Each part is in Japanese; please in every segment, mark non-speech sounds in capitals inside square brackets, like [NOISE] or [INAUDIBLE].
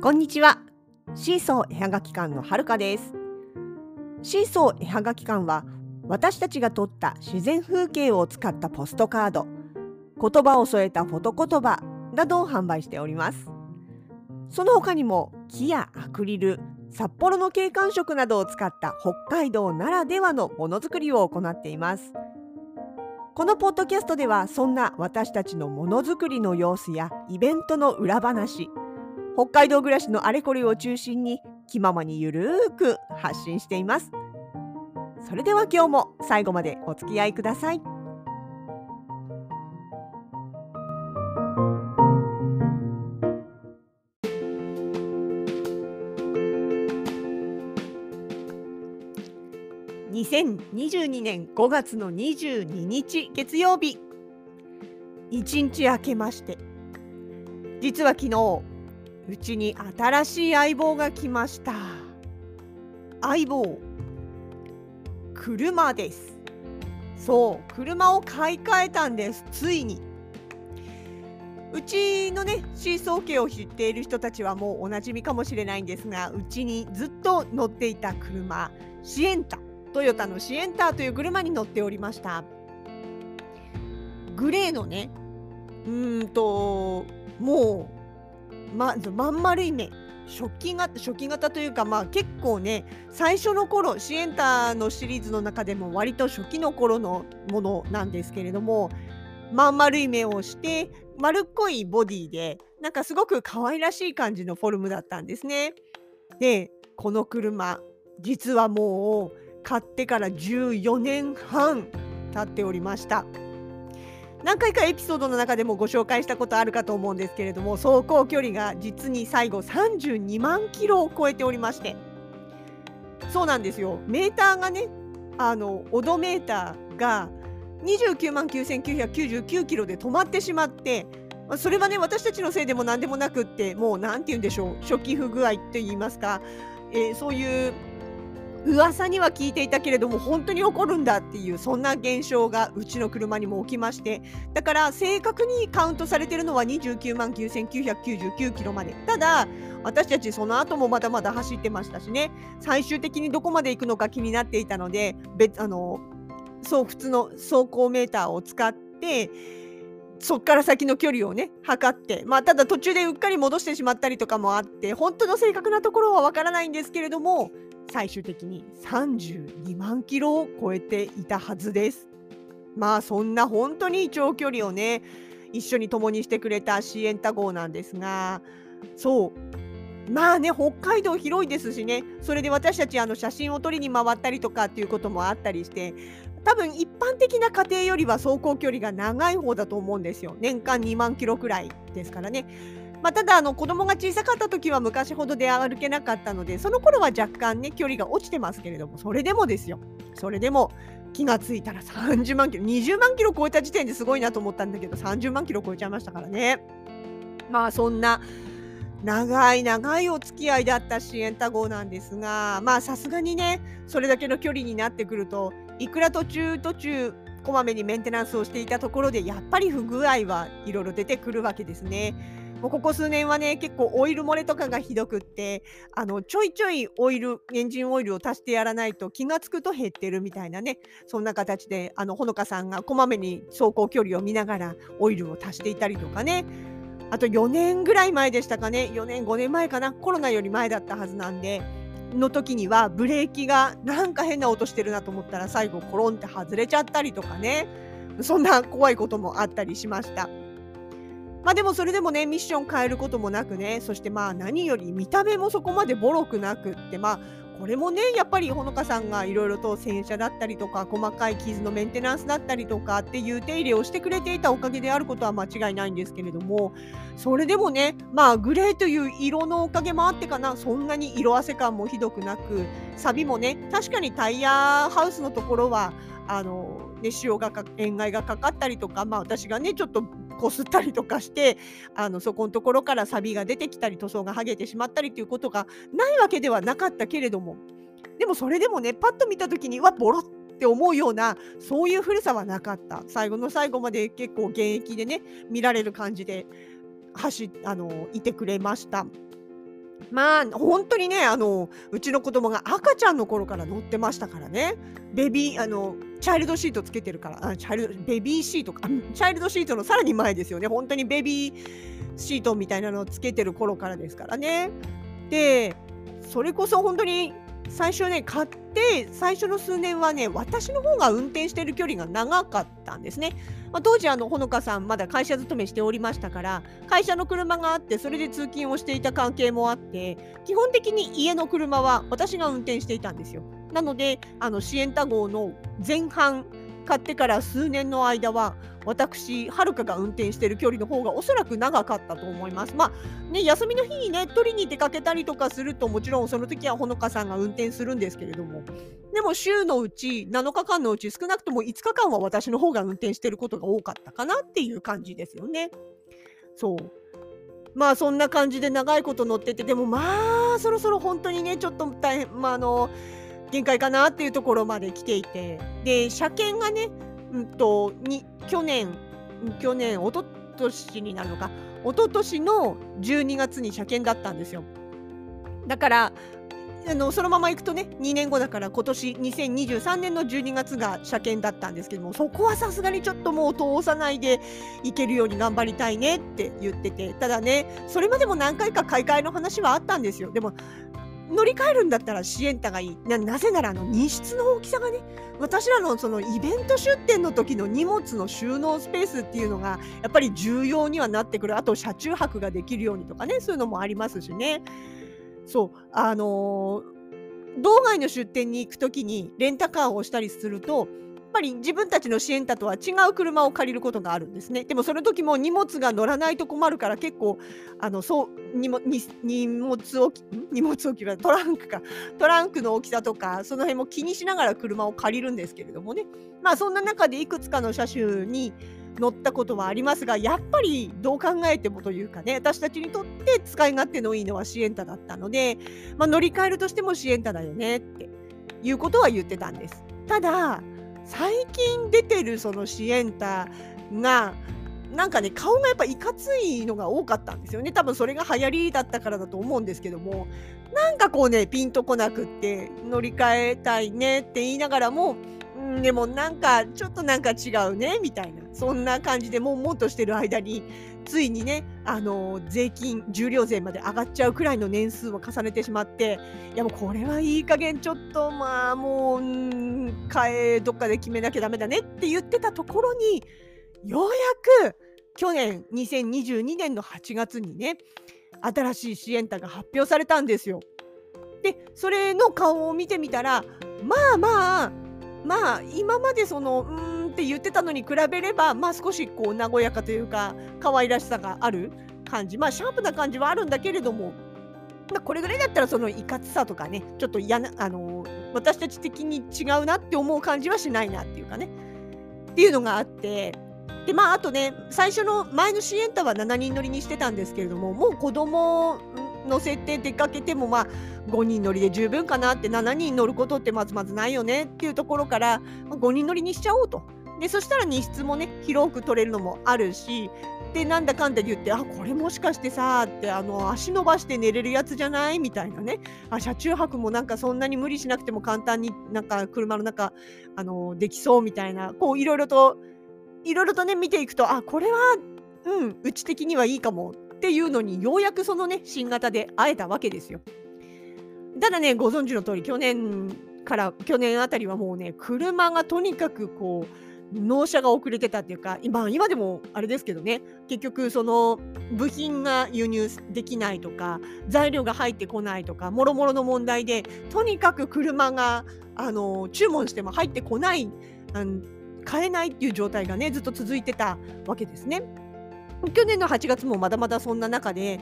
こんにちは。シーソー絵はがき館のはるかです。シーソー絵はがき館は私たちが撮った自然風景を使ったポストカード、言葉を添えたフォト言葉などを販売しております。その他にも木やアクリル、札幌の景観色などを使った北海道ならではのものづくりを行っています。このポッドキャストではそんな私たちのものづくりの様子やイベントの裏話北海道暮らしのあれこれを中心に気ままにゆるーく発信しています。それでは今日も最後までお付き合いください。2022年5月の22日月曜日一日明けまして実は昨日うちに新しい相棒が来ました。相棒車です。そう車を買い替えたんですついに。うちのねシーソー家を知っている人たちはもうおなじみかもしれないんですがうちにずっと乗っていた車シエンタトヨタのシエンタという車に乗っておりました。グレーのねうーんともうままん丸い目初期型初期型というかまあ結構ね最初の頃シエンターのシリーズの中でも割と初期の頃のものなんですけれどもまん丸い目をして丸っこいボディでなんかすごく可愛らしい感じのフォルムだったんですね。でこの車実はもう買ってから14年半経っておりました何回かエピソードの中でもご紹介したことあるかと思うんですけれども走行距離が実に最後32万キロを超えておりまして。そうなんですよ。メーターがねあのオドメーターが29万9999キロで止まってしまってそれはね私たちのせいでも何でもなくってもう何て言うんでしょう。初期不具合って言いますか、えー、そういう噂には聞いていたけれども本当に起こるんだっていうそんな現象がうちの車にも起きましてだから正確にカウントされてるのは29万9999キロまで。ただ私たちその後もまだまだ走ってましたしね。最終的にどこまで行くのか気になっていたので別あのそう普通の走行メーターを使ってそっから先の距離をね測ってまあただ途中でうっかり戻してしまったりとかもあって本当の正確なところはわからないんですけれども最終的に32万キロを超えていたはずです。まあそんな本当に長距離をね一緒に共にしてくれたシエンタ号なんですがそう。まあね北海道広いですしね。それで私たちあの写真を撮りに回ったりとかっていうこともあったりして多分一般的な家庭よりは走行距離が長い方だと思うんですよ。年間2万キロくらいですからね。まあ、ただあの子供が小さかった時は昔ほど出歩けなかったのでその頃は若干ね距離が落ちてますけれどもそれでもですよそれでも気がついたら30万キロ20万キロ超えた時点ですごいなと思ったんだけど30万キロ超えちゃいましたからねまあそんな長い長いお付き合いだったシエンタ号なんですがまあさすがにねそれだけの距離になってくるといくら途中途中こまめにメンテナンスをしていたところでやっぱり不具合はいろいろ出てくるわけですね。もうここ数年はね結構オイル漏れとかがひどくってあのちょいちょいオイルエンジンオイルを足してやらないと気が付くと減ってるみたいなねそんな形であのほのかさんがこまめに走行距離を見ながらオイルを足していたりとかね。あと4年ぐらい前でしたかね。4年5年前かな。コロナより前だったはずなんでの時にはブレーキがなんか変な音してるなと思ったら最後コロンって外れちゃったりとかね。そんな怖いこともあったりしました。まあでもそれでもねミッション変えることもなくねそしてまあ何より見た目もそこまでボロくなくってまあこれもねやっぱりほのかさんがいろいろと洗車だったりとか細かい傷のメンテナンスだったりとかっていう手入れをしてくれていたおかげであることは間違いないんですけれどもそれでもねまあグレーという色のおかげもあってかなそんなに色あせ感もひどくなくサビもね確かにタイヤハウスのところはあのね塩がか塩害がかかったりとかまあ私がねちょっとこすったりとかしてあのそこのところからサビが出てきたり塗装が剥げてしまったりということがないわけではなかったけれどもでもそれでもねパッと見た時にわボロって思うようなそういう古さはなかった最後の最後まで結構現役でね見られる感じで走あのいてくれました。まあ、本当にね、あの、うちの子供が赤ちゃんの頃から乗ってましたからね。ベビーあの、チャイルドシートつけてるから、あ、チャイルドベビーシートか、チャイルドシートのさらに前ですよね。本当にベビーシートみたいなのをつけてる頃からですからね。で、それこそ本当に最初ね、買って最初の数年はね、私の方が運転してる距離が長かったんですね。まあ、当時あのほのかさんまだ会社勤めしておりましたから会社の車があってそれで通勤をしていた関係もあって基本的に家の車は私が運転していたんですよ。なのであの支援タ号の前半買ってから数年の間は私はるかが運転している距離の方がおそらく長かったと思います。まあね休みの日にね取りに出かけたりとかするともちろんその時はほのかさんが運転するんですけれどもでも週のうち7日間のうち少なくとも5日間は私の方が運転していることが多かったかなっていう感じですよね。そうまあそんな感じで長いこと乗っててでもまあそろそろ本当にねちょっと大変まああの限界かなっていうところまで来ていて。で車検がね、うんと、に去年去年おととしになるのか。一昨年の12月に車検だったんですよ。だからあのそのまま行くとね2年後だから今年2023年の12月が車検だったんですけどもそこはさすがにちょっともう通さないで行けるように頑張りたいねって言ってて。ただねそれまでも何回か買い替えの話はあったんですよ。でも乗り換えるんだったらシエンタがいい。ななぜならあの荷室の大きさがね私らのそのイベント出店の時の荷物の収納スペースっていうのがやっぱり重要にはなってくる。あと車中泊ができるようにとかねそういうのもありますしね。そうあのー、道外の出店に行く時にレンタカーをしたりするとぱり自分たちの支援タとは違う車を借りることがあるんですね。でもその時も荷物が乗らないと困るから結構あのそう荷物荷物置き荷物置きはトランクかトランクの大きさとかその辺も気にしながら車を借りるんですけれどもねまあそんな中でいくつかの車種に乗ったことはありますがやっぱりどう考えてもというかね私たちにとって使い勝手のいいのはシエンタだったので、まあ、乗り換えるとしてもシエンタだよねっていうことは言ってたんです。ただ最近出てるそのシエンタがなんかね顔がやっぱいかついのが多かったんですよね。多分それが流行りだったからだと思うんですけども。なんかこうねピンとこなくって乗り換えたいねって言いながらもんでもなんかちょっとなんか違うねみたいなそんな感じで悶々としてる間についにねあの税金重量税まで上がっちゃうくらいの年数を重ねてしまっていやもうこれはいい加減ちょっとまあもう変えどっかで決めなきゃダメだねって言ってたところにようやく去年2022年の8月にね新しい支援タが発表されたんですよ。でそれの顔を見てみたらまあまあまあ今までそのうーんって言ってたのに比べればまあ少しこう和やかというか可愛らしさがある感じ。まあシャープな感じはあるんだけれども、まあ、これぐらいだったらそのいかつさとかねちょっと嫌なあの私たち的に違うなって思う感じはしないなっていうかね。っていうのがあって。でまああとね最初の前のシエンタは7人乗りにしてたんですけれどももう子供乗せて出かけてもまあ5人乗りで十分かなって7人乗ることってまずまずないよねっていうところから5人乗りにしちゃおうと。でそしたら荷室もね広く取れるのもあるしでなんだかんだ言ってあこれもしかしてさってあの足伸ばして寝れるやつじゃない？みたいなね。あ車中泊もなんかそんなに無理しなくても簡単になんか車の中あのできそう？みたいなこういろいろといろいろとね見ていくとあこれはうんうち的にはいいかも。っていうのにようやくそのね新型で会えたわけですよ。ただねご存知の通り去年から去年あたりはもうね車がとにかくこう納車が遅れてたっていうか今今でもあれですけどね結局その部品が輸入できないとか材料が入ってこないとかもろもろの問題でとにかく車があの注文しても入ってこない買えないっていう状態がねずっと続いてたわけですね。去年の8月もまだまだそんな中で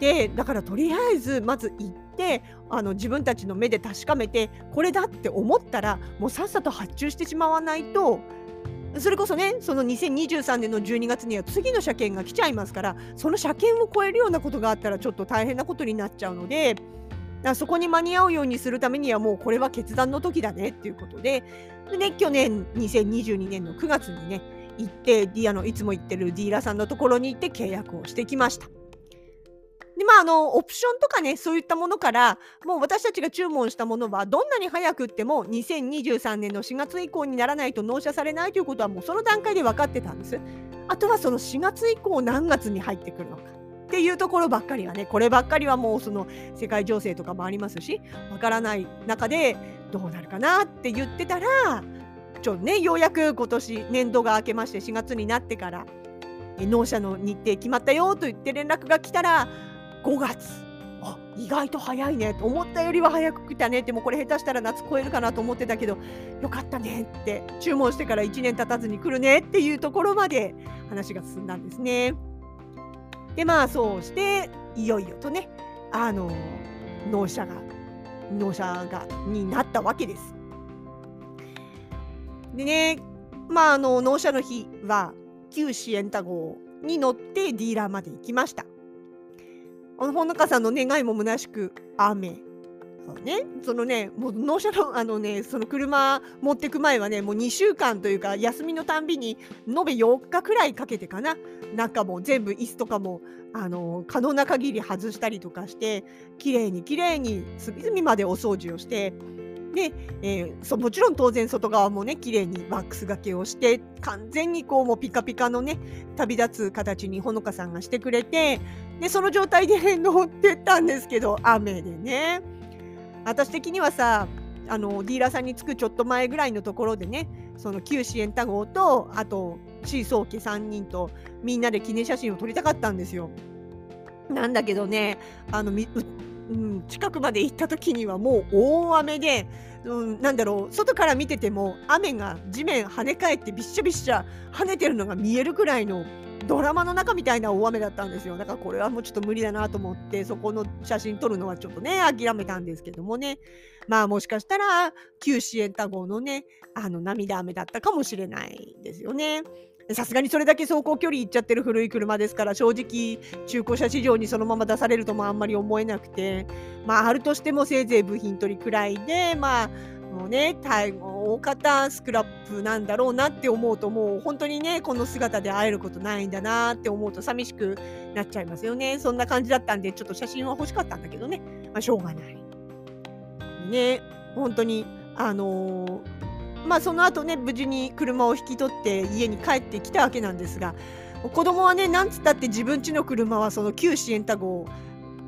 でだからとりあえずまず行ってあの自分たちの目で確かめてこれだって思ったらもうさっさと発注してしまわないとそれこそねその2023年の12月には次の車検が来ちゃいますからその車検を超えるようなことがあったらちょっと大変なことになっちゃうのでそこに間に合うようにするためにはもうこれは決断の時だねっていうことでで、ね、去年2022年の9月にね行ってディアのいつも行ってるディーラーさんのところに行って契約をしてきました。でまああのオプションとかねそういったものからもう私たちが注文したものはどんなに早くっても2023年の4月以降にならないと納車されないということはもうその段階で分かってたんです。あとはその4月以降何月に入ってくるのか。っていうところばっかりはねこればっかりはもうその世界情勢とかもありますしわからない中でどうなるかなって言ってたらちょねようやく今年年度が明けまして4月になってから納車の日程決まったよと言って連絡が来たら5月あ意外と早いねと思ったよりは早く来たねってもうこれ下手したら夏超えるかなと思ってたけどよかったねって注文してから1年経たずに来るねっていうところまで話が進んだんですね。でまあそうしていよいよとねあの納車が納車がになったわけです。でねまああの納車の日は旧シエンタ号に乗ってディーラーまで行きました。あのほのかさんの願いも虚しく雨そうね、そのね、もう納車のあのね、その車持ってく前はね、もう2週間というか、休みのたんびに延べ4日くらいかけてかな、中も全部椅子とかもあの可能な限り外したりとかして、きれいにきれいに隅々までお掃除をして、で、えー、そもちろん当然外側もね綺麗にワックスがけをして完全にこうもうピカピカのね旅立つ形にほのかさんがしてくれてでその状態で [LAUGHS] 乗ってったんですけど雨でね私的にはさあのディーラーさんに着くちょっと前ぐらいのところでねその旧支援タ号とあとシーソー家3人とみんなで記念写真を撮りたかったんですよ。なんだけどねあのうん、近くまで行った時にはもう大雨で、うん、なんだろう外から見てても雨が地面跳ね返ってびっしゃびっしゃ跳ねてるのが見えるくらいのドラマの中みたいな大雨だったんですよだからこれはもうちょっと無理だなと思ってそこの写真撮るのはちょっとね諦めたんですけどもねまあもしかしたら旧支援タ号のねあの涙雨だったかもしれないですよね。さすがにそれだけ走行距離いっちゃってる古い車ですから正直中古車市場にそのまま出されるともあんまり思えなくて。まああるとしてもせいぜい部品取りくらいでまあもうね大方スクラップなんだろうなって思うともう本当にねこの姿で会えることないんだなって思うと寂しくなっちゃいますよね。そんな感じだったんでちょっと写真は欲しかったんだけどね、まあ、しょうがない。ね本当にあのーまあその後ね無事に車を引き取って家に帰ってきたわけなんですが子供はねなんつったって自分家の車はその旧シエンタ号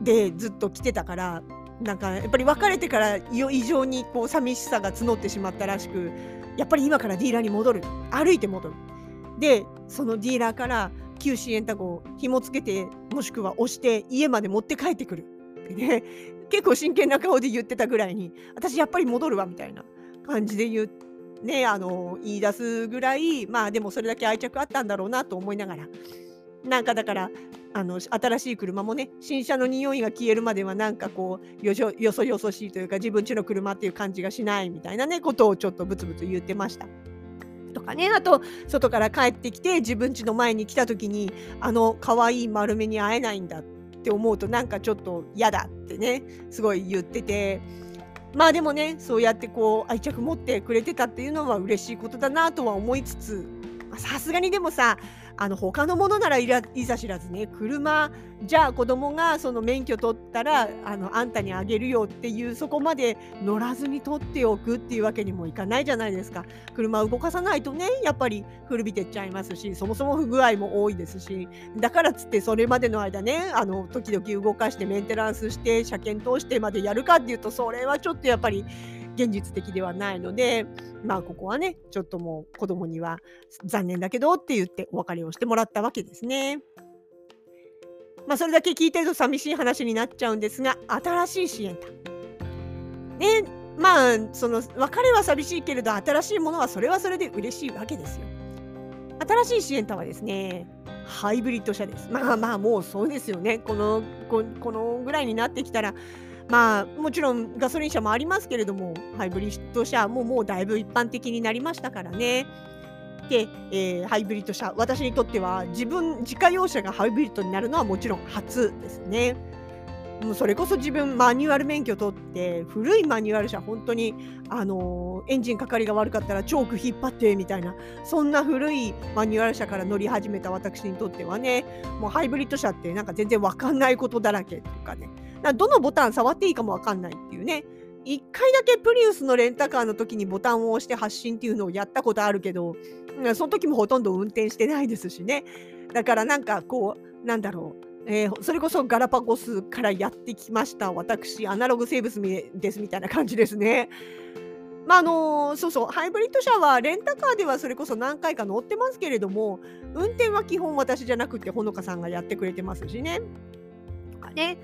でずっと来てたからなんかやっぱり別れてから異常にこう寂しさが募ってしまったらしくやっぱり今からディーラーに戻る。歩いて戻る。でそのディーラーから旧シエンタ号紐付けてもしくは押して家まで持って帰ってくる。ってね結構真剣な顔で言ってたぐらいに私やっぱり戻るわみたいな感じで言ってね、あの言い出すぐらいまあでもそれだけ愛着あったんだろうなと思いながらなんかだからあの新しい車もね新車の匂いが消えるまではなんかこうよそよそよそしいというか自分家の車っていう感じがしないみたいなねことをちょっとブツブツ言ってました。とかねあと外から帰ってきて自分家の前に来た時にあの可愛い丸目に会えないんだって思うとなんかちょっと嫌だってねすごい言っててまあでもねそうやってこう愛着持ってくれてたっていうのは嬉しいことだなとは思いつつさすがにでもさあの他のものならいざ知らずね車じゃあ子供がその免許取ったらあのあんたにあげるよっていうそこまで乗らずに取っておくっていうわけにもいかないじゃないですか。車を動かさないとねやっぱり古びてっちゃいますしそもそも不具合も多いですし。だからっつってそれまでの間ねあの時々動かしてメンテナンスして車検通してまでやるかっていうとそれはちょっとやっぱり現実的ではないのでまあここはねちょっともう子供には残念だけどって言ってお別れをしてもらったわけですね。まあそれだけ聞いてると寂しい話になっちゃうんですが新しい支援だ。ねまあその別れは寂しいけれど新しいものはそれはそれで嬉しいわけですよ。新しい支援タはですねハイブリッド車です。まあまあもうそうですよね。このこのぐらいになってきたらまあもちろんガソリン車もありますけれどもハイブリッド車ももうだいぶ一般的になりましたからね。で、えー、ハイブリッド車私にとっては自分自家用車がハイブリッドになるのはもちろん初ですね。もうそれこそ自分マニュアル免許取って古いマニュアル車本当にあのエンジンかかりが悪かったらチョーク引っ張ってみたいなそんな古いマニュアル車から乗り始めた私にとってはねもうハイブリッド車ってなんか全然わかんないことだらけとかねどのボタン触っていいかもわかんないっていうね。1回だけプリウスのレンタカーの時にボタンを押して発進っていうのをやったことあるけどその時もほとんど運転してないですしね。だからなんかこうなんだろう。えー、それこそガラパゴスからやってきました。私アナログ生物ですみたいな感じですね。まああのー、そうそう。ハイブリッド車はレンタカーではそれこそ何回か乗ってますけれども運転は基本私じゃなくてほのかさんがやってくれてますしね。ね。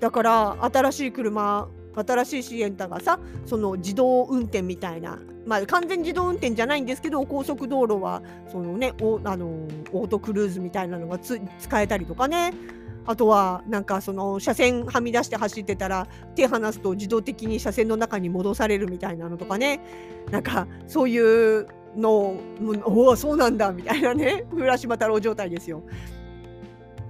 だから新しい車新しいシエンタがさその自動運転みたいなまあ完全自動運転じゃないんですけど高速道路はそのねおあのオートクルーズみたいなのが使えたりとかね。あとはなんかその車線はみ出して走ってたら手離すと自動的に車線の中に戻されるみたいなのとかね。なんかそういうのおおそうなんだみたいなね。[LAUGHS] 浦島太郎状態ですよ。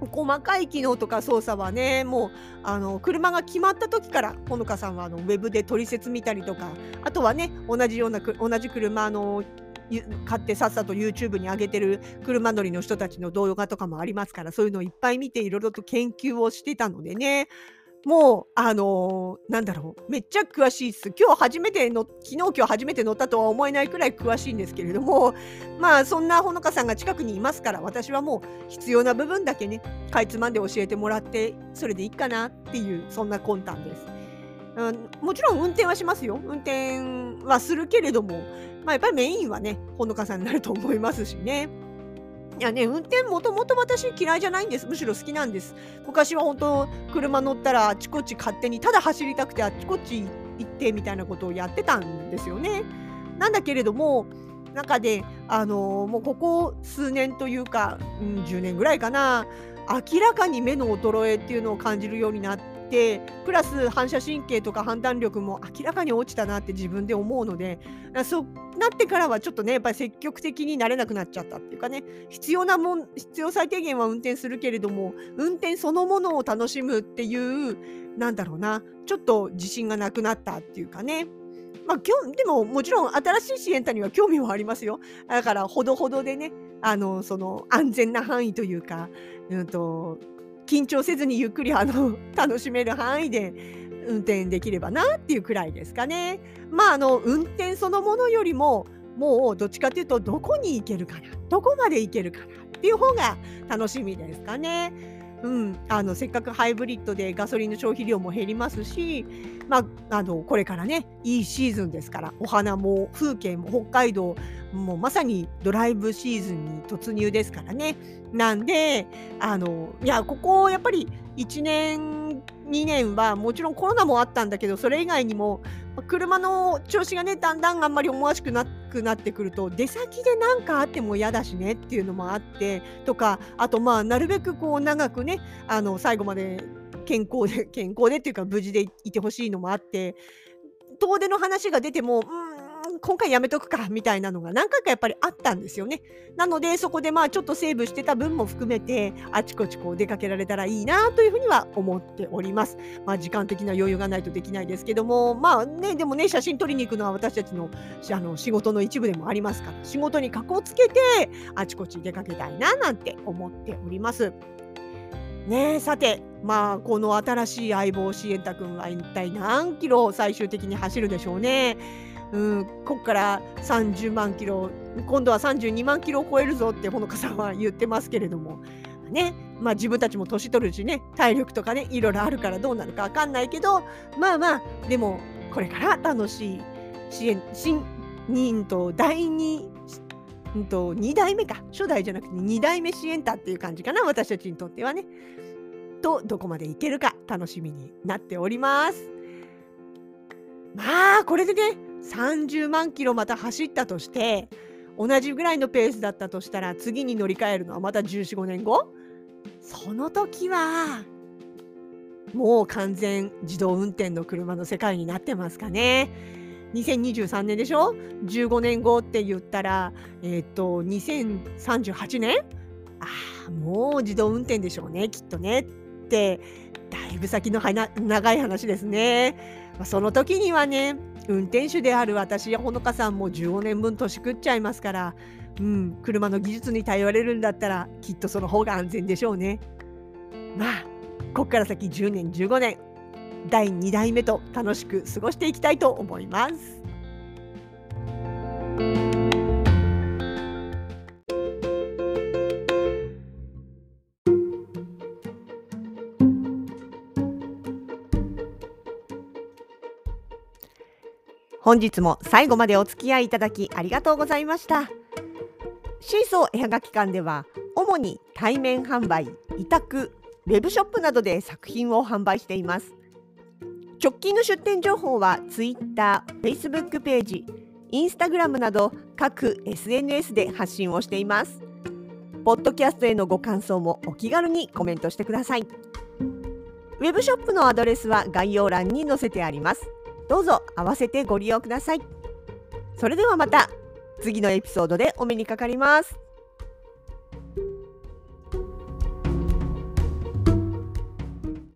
細かい機能とか操作はねもうあの車が決まった時からほのかさんはあのウェブで取説見たりとかあとはね同じような同じ車の買ってさっさと YouTube に上げてる車乗りの人たちの動画とかもありますからそういうのをいっぱい見ていろいろと研究をしてたのでね。もうあのー、なんだろうめっちゃ詳しいっす今日初めての昨日今日初めて乗ったとは思えないくらい詳しいんですけれどもまあそんなほのかさんが近くにいますから私はもう必要な部分だけねかいつまんで教えてもらってそれでいいかなっていうそんな魂胆です。うん、もちろん運転はしますよ運転はするけれどもまあ、やっぱりメインはね、ほのかさんになると思いますしね。いやね、運転もともと私嫌いじゃないんです。むしろ好きなんです。昔は本当、車乗ったらあちこち勝手に、ただ走りたくてあちこち行ってみたいなことをやってたんですよね。なんだけれども、中で、あのー、もうここ数年というか、うん、10年ぐらいかな、明らかに目の衰えっていうのを感じるようになってて、プラス反射神経とか判断力も明らかに落ちたなって自分で思うのでそうなってからはちょっとねやっぱり積極的になれなくなっちゃったっていうかね必要なもん必要最低限は運転するけれども運転そのものを楽しむっていうなんだろうなちょっと自信がなくなったっていうかねまあ、でももちろん新しいシエンタには興味はありますよ。だからほどほどでねあのその安全な範囲というか、うんと緊張せずにゆっくりあの [LAUGHS] 楽しめる範囲で運転できればなっていうくらいですかね。まああの運転そのものよりももうどっちかというとどこに行けるかなどこまで行けるかなっていう方が楽しみですかね。うん、あのせっかくハイブリッドでガソリンの消費量も減りますし、まあ、あのこれからねいいシーズンですからお花も風景も北海道もまさにドライブシーズンに突入ですからね。なんであのいやここやっぱり1年2年はもちろんコロナもあったんだけどそれ以外にも車の調子がねだんだんあんまり思わしくなくなってくると出先で何かあっても嫌だしねっていうのもあってとかあとまあなるべくこう長くねあの最後まで健康で健康でっていうか無事でいてほしいのもあって遠出の話が出てもうん今回やめとくかみたいなのが何回かやっぱりあったんですよね。なのでそこでまあちょっとセーブしてた分も含めてあちこちこう出かけられたらいいなというふうには思っております。まあ時間的な余裕がないとできないですけどもまあねでもね写真撮りに行くのは私たちのあの仕事の一部でもありますから仕事にかこつけてあちこち出かけたいななんて思っております。ねさてまあこの新しい相棒シエンタ君は一体何キロ最終的に走るでしょうね。うん、ここから30万キロ今度は32万キロを超えるぞってほのかさんは言ってますけれどもねまあ自分たちも年取るしね体力とかねいろいろあるからどうなるか分かんないけどまあまあでもこれから楽しい支援新任と第2んと2代目か初代じゃなくて2代目支援タっていう感じかな私たちにとってはね。とどこまでいけるか楽しみになっております。まあこれでね30万キロまた走ったとして同じぐらいのペースだったとしたら次に乗り換えるのはまた1415年後その時はもう完全自動運転の車の世界になってますかね。2023年でしょ ?15 年後って言ったら、えっ、と、2038年ああ、もう自動運転でしょうね、きっとねって、だいぶ先の長い話ですね。その時にはね運転手である私やほのかさんも15年分年食っちゃいますから、うん、車の技術に頼れるんだったらきっとその方が安全でしょうね。まあこっから先10年15年第2代目と楽しく過ごしていきたいと思います。本日も最後までお付き合いいただきありがとうございました。シーソー絵はがき館では主に対面販売委託ウェブショップなどで作品を販売しています。直近の出店情報は Twitter、Facebook ページ、Instagram など各 SNS で発信をしています。ポッドキャストへのご感想もお気軽にコメントしてください。ウェブショップのアドレスは概要欄に載せてあります。どうぞ合わせてご利用ください。それではまた次のエピソードでお目にかかります。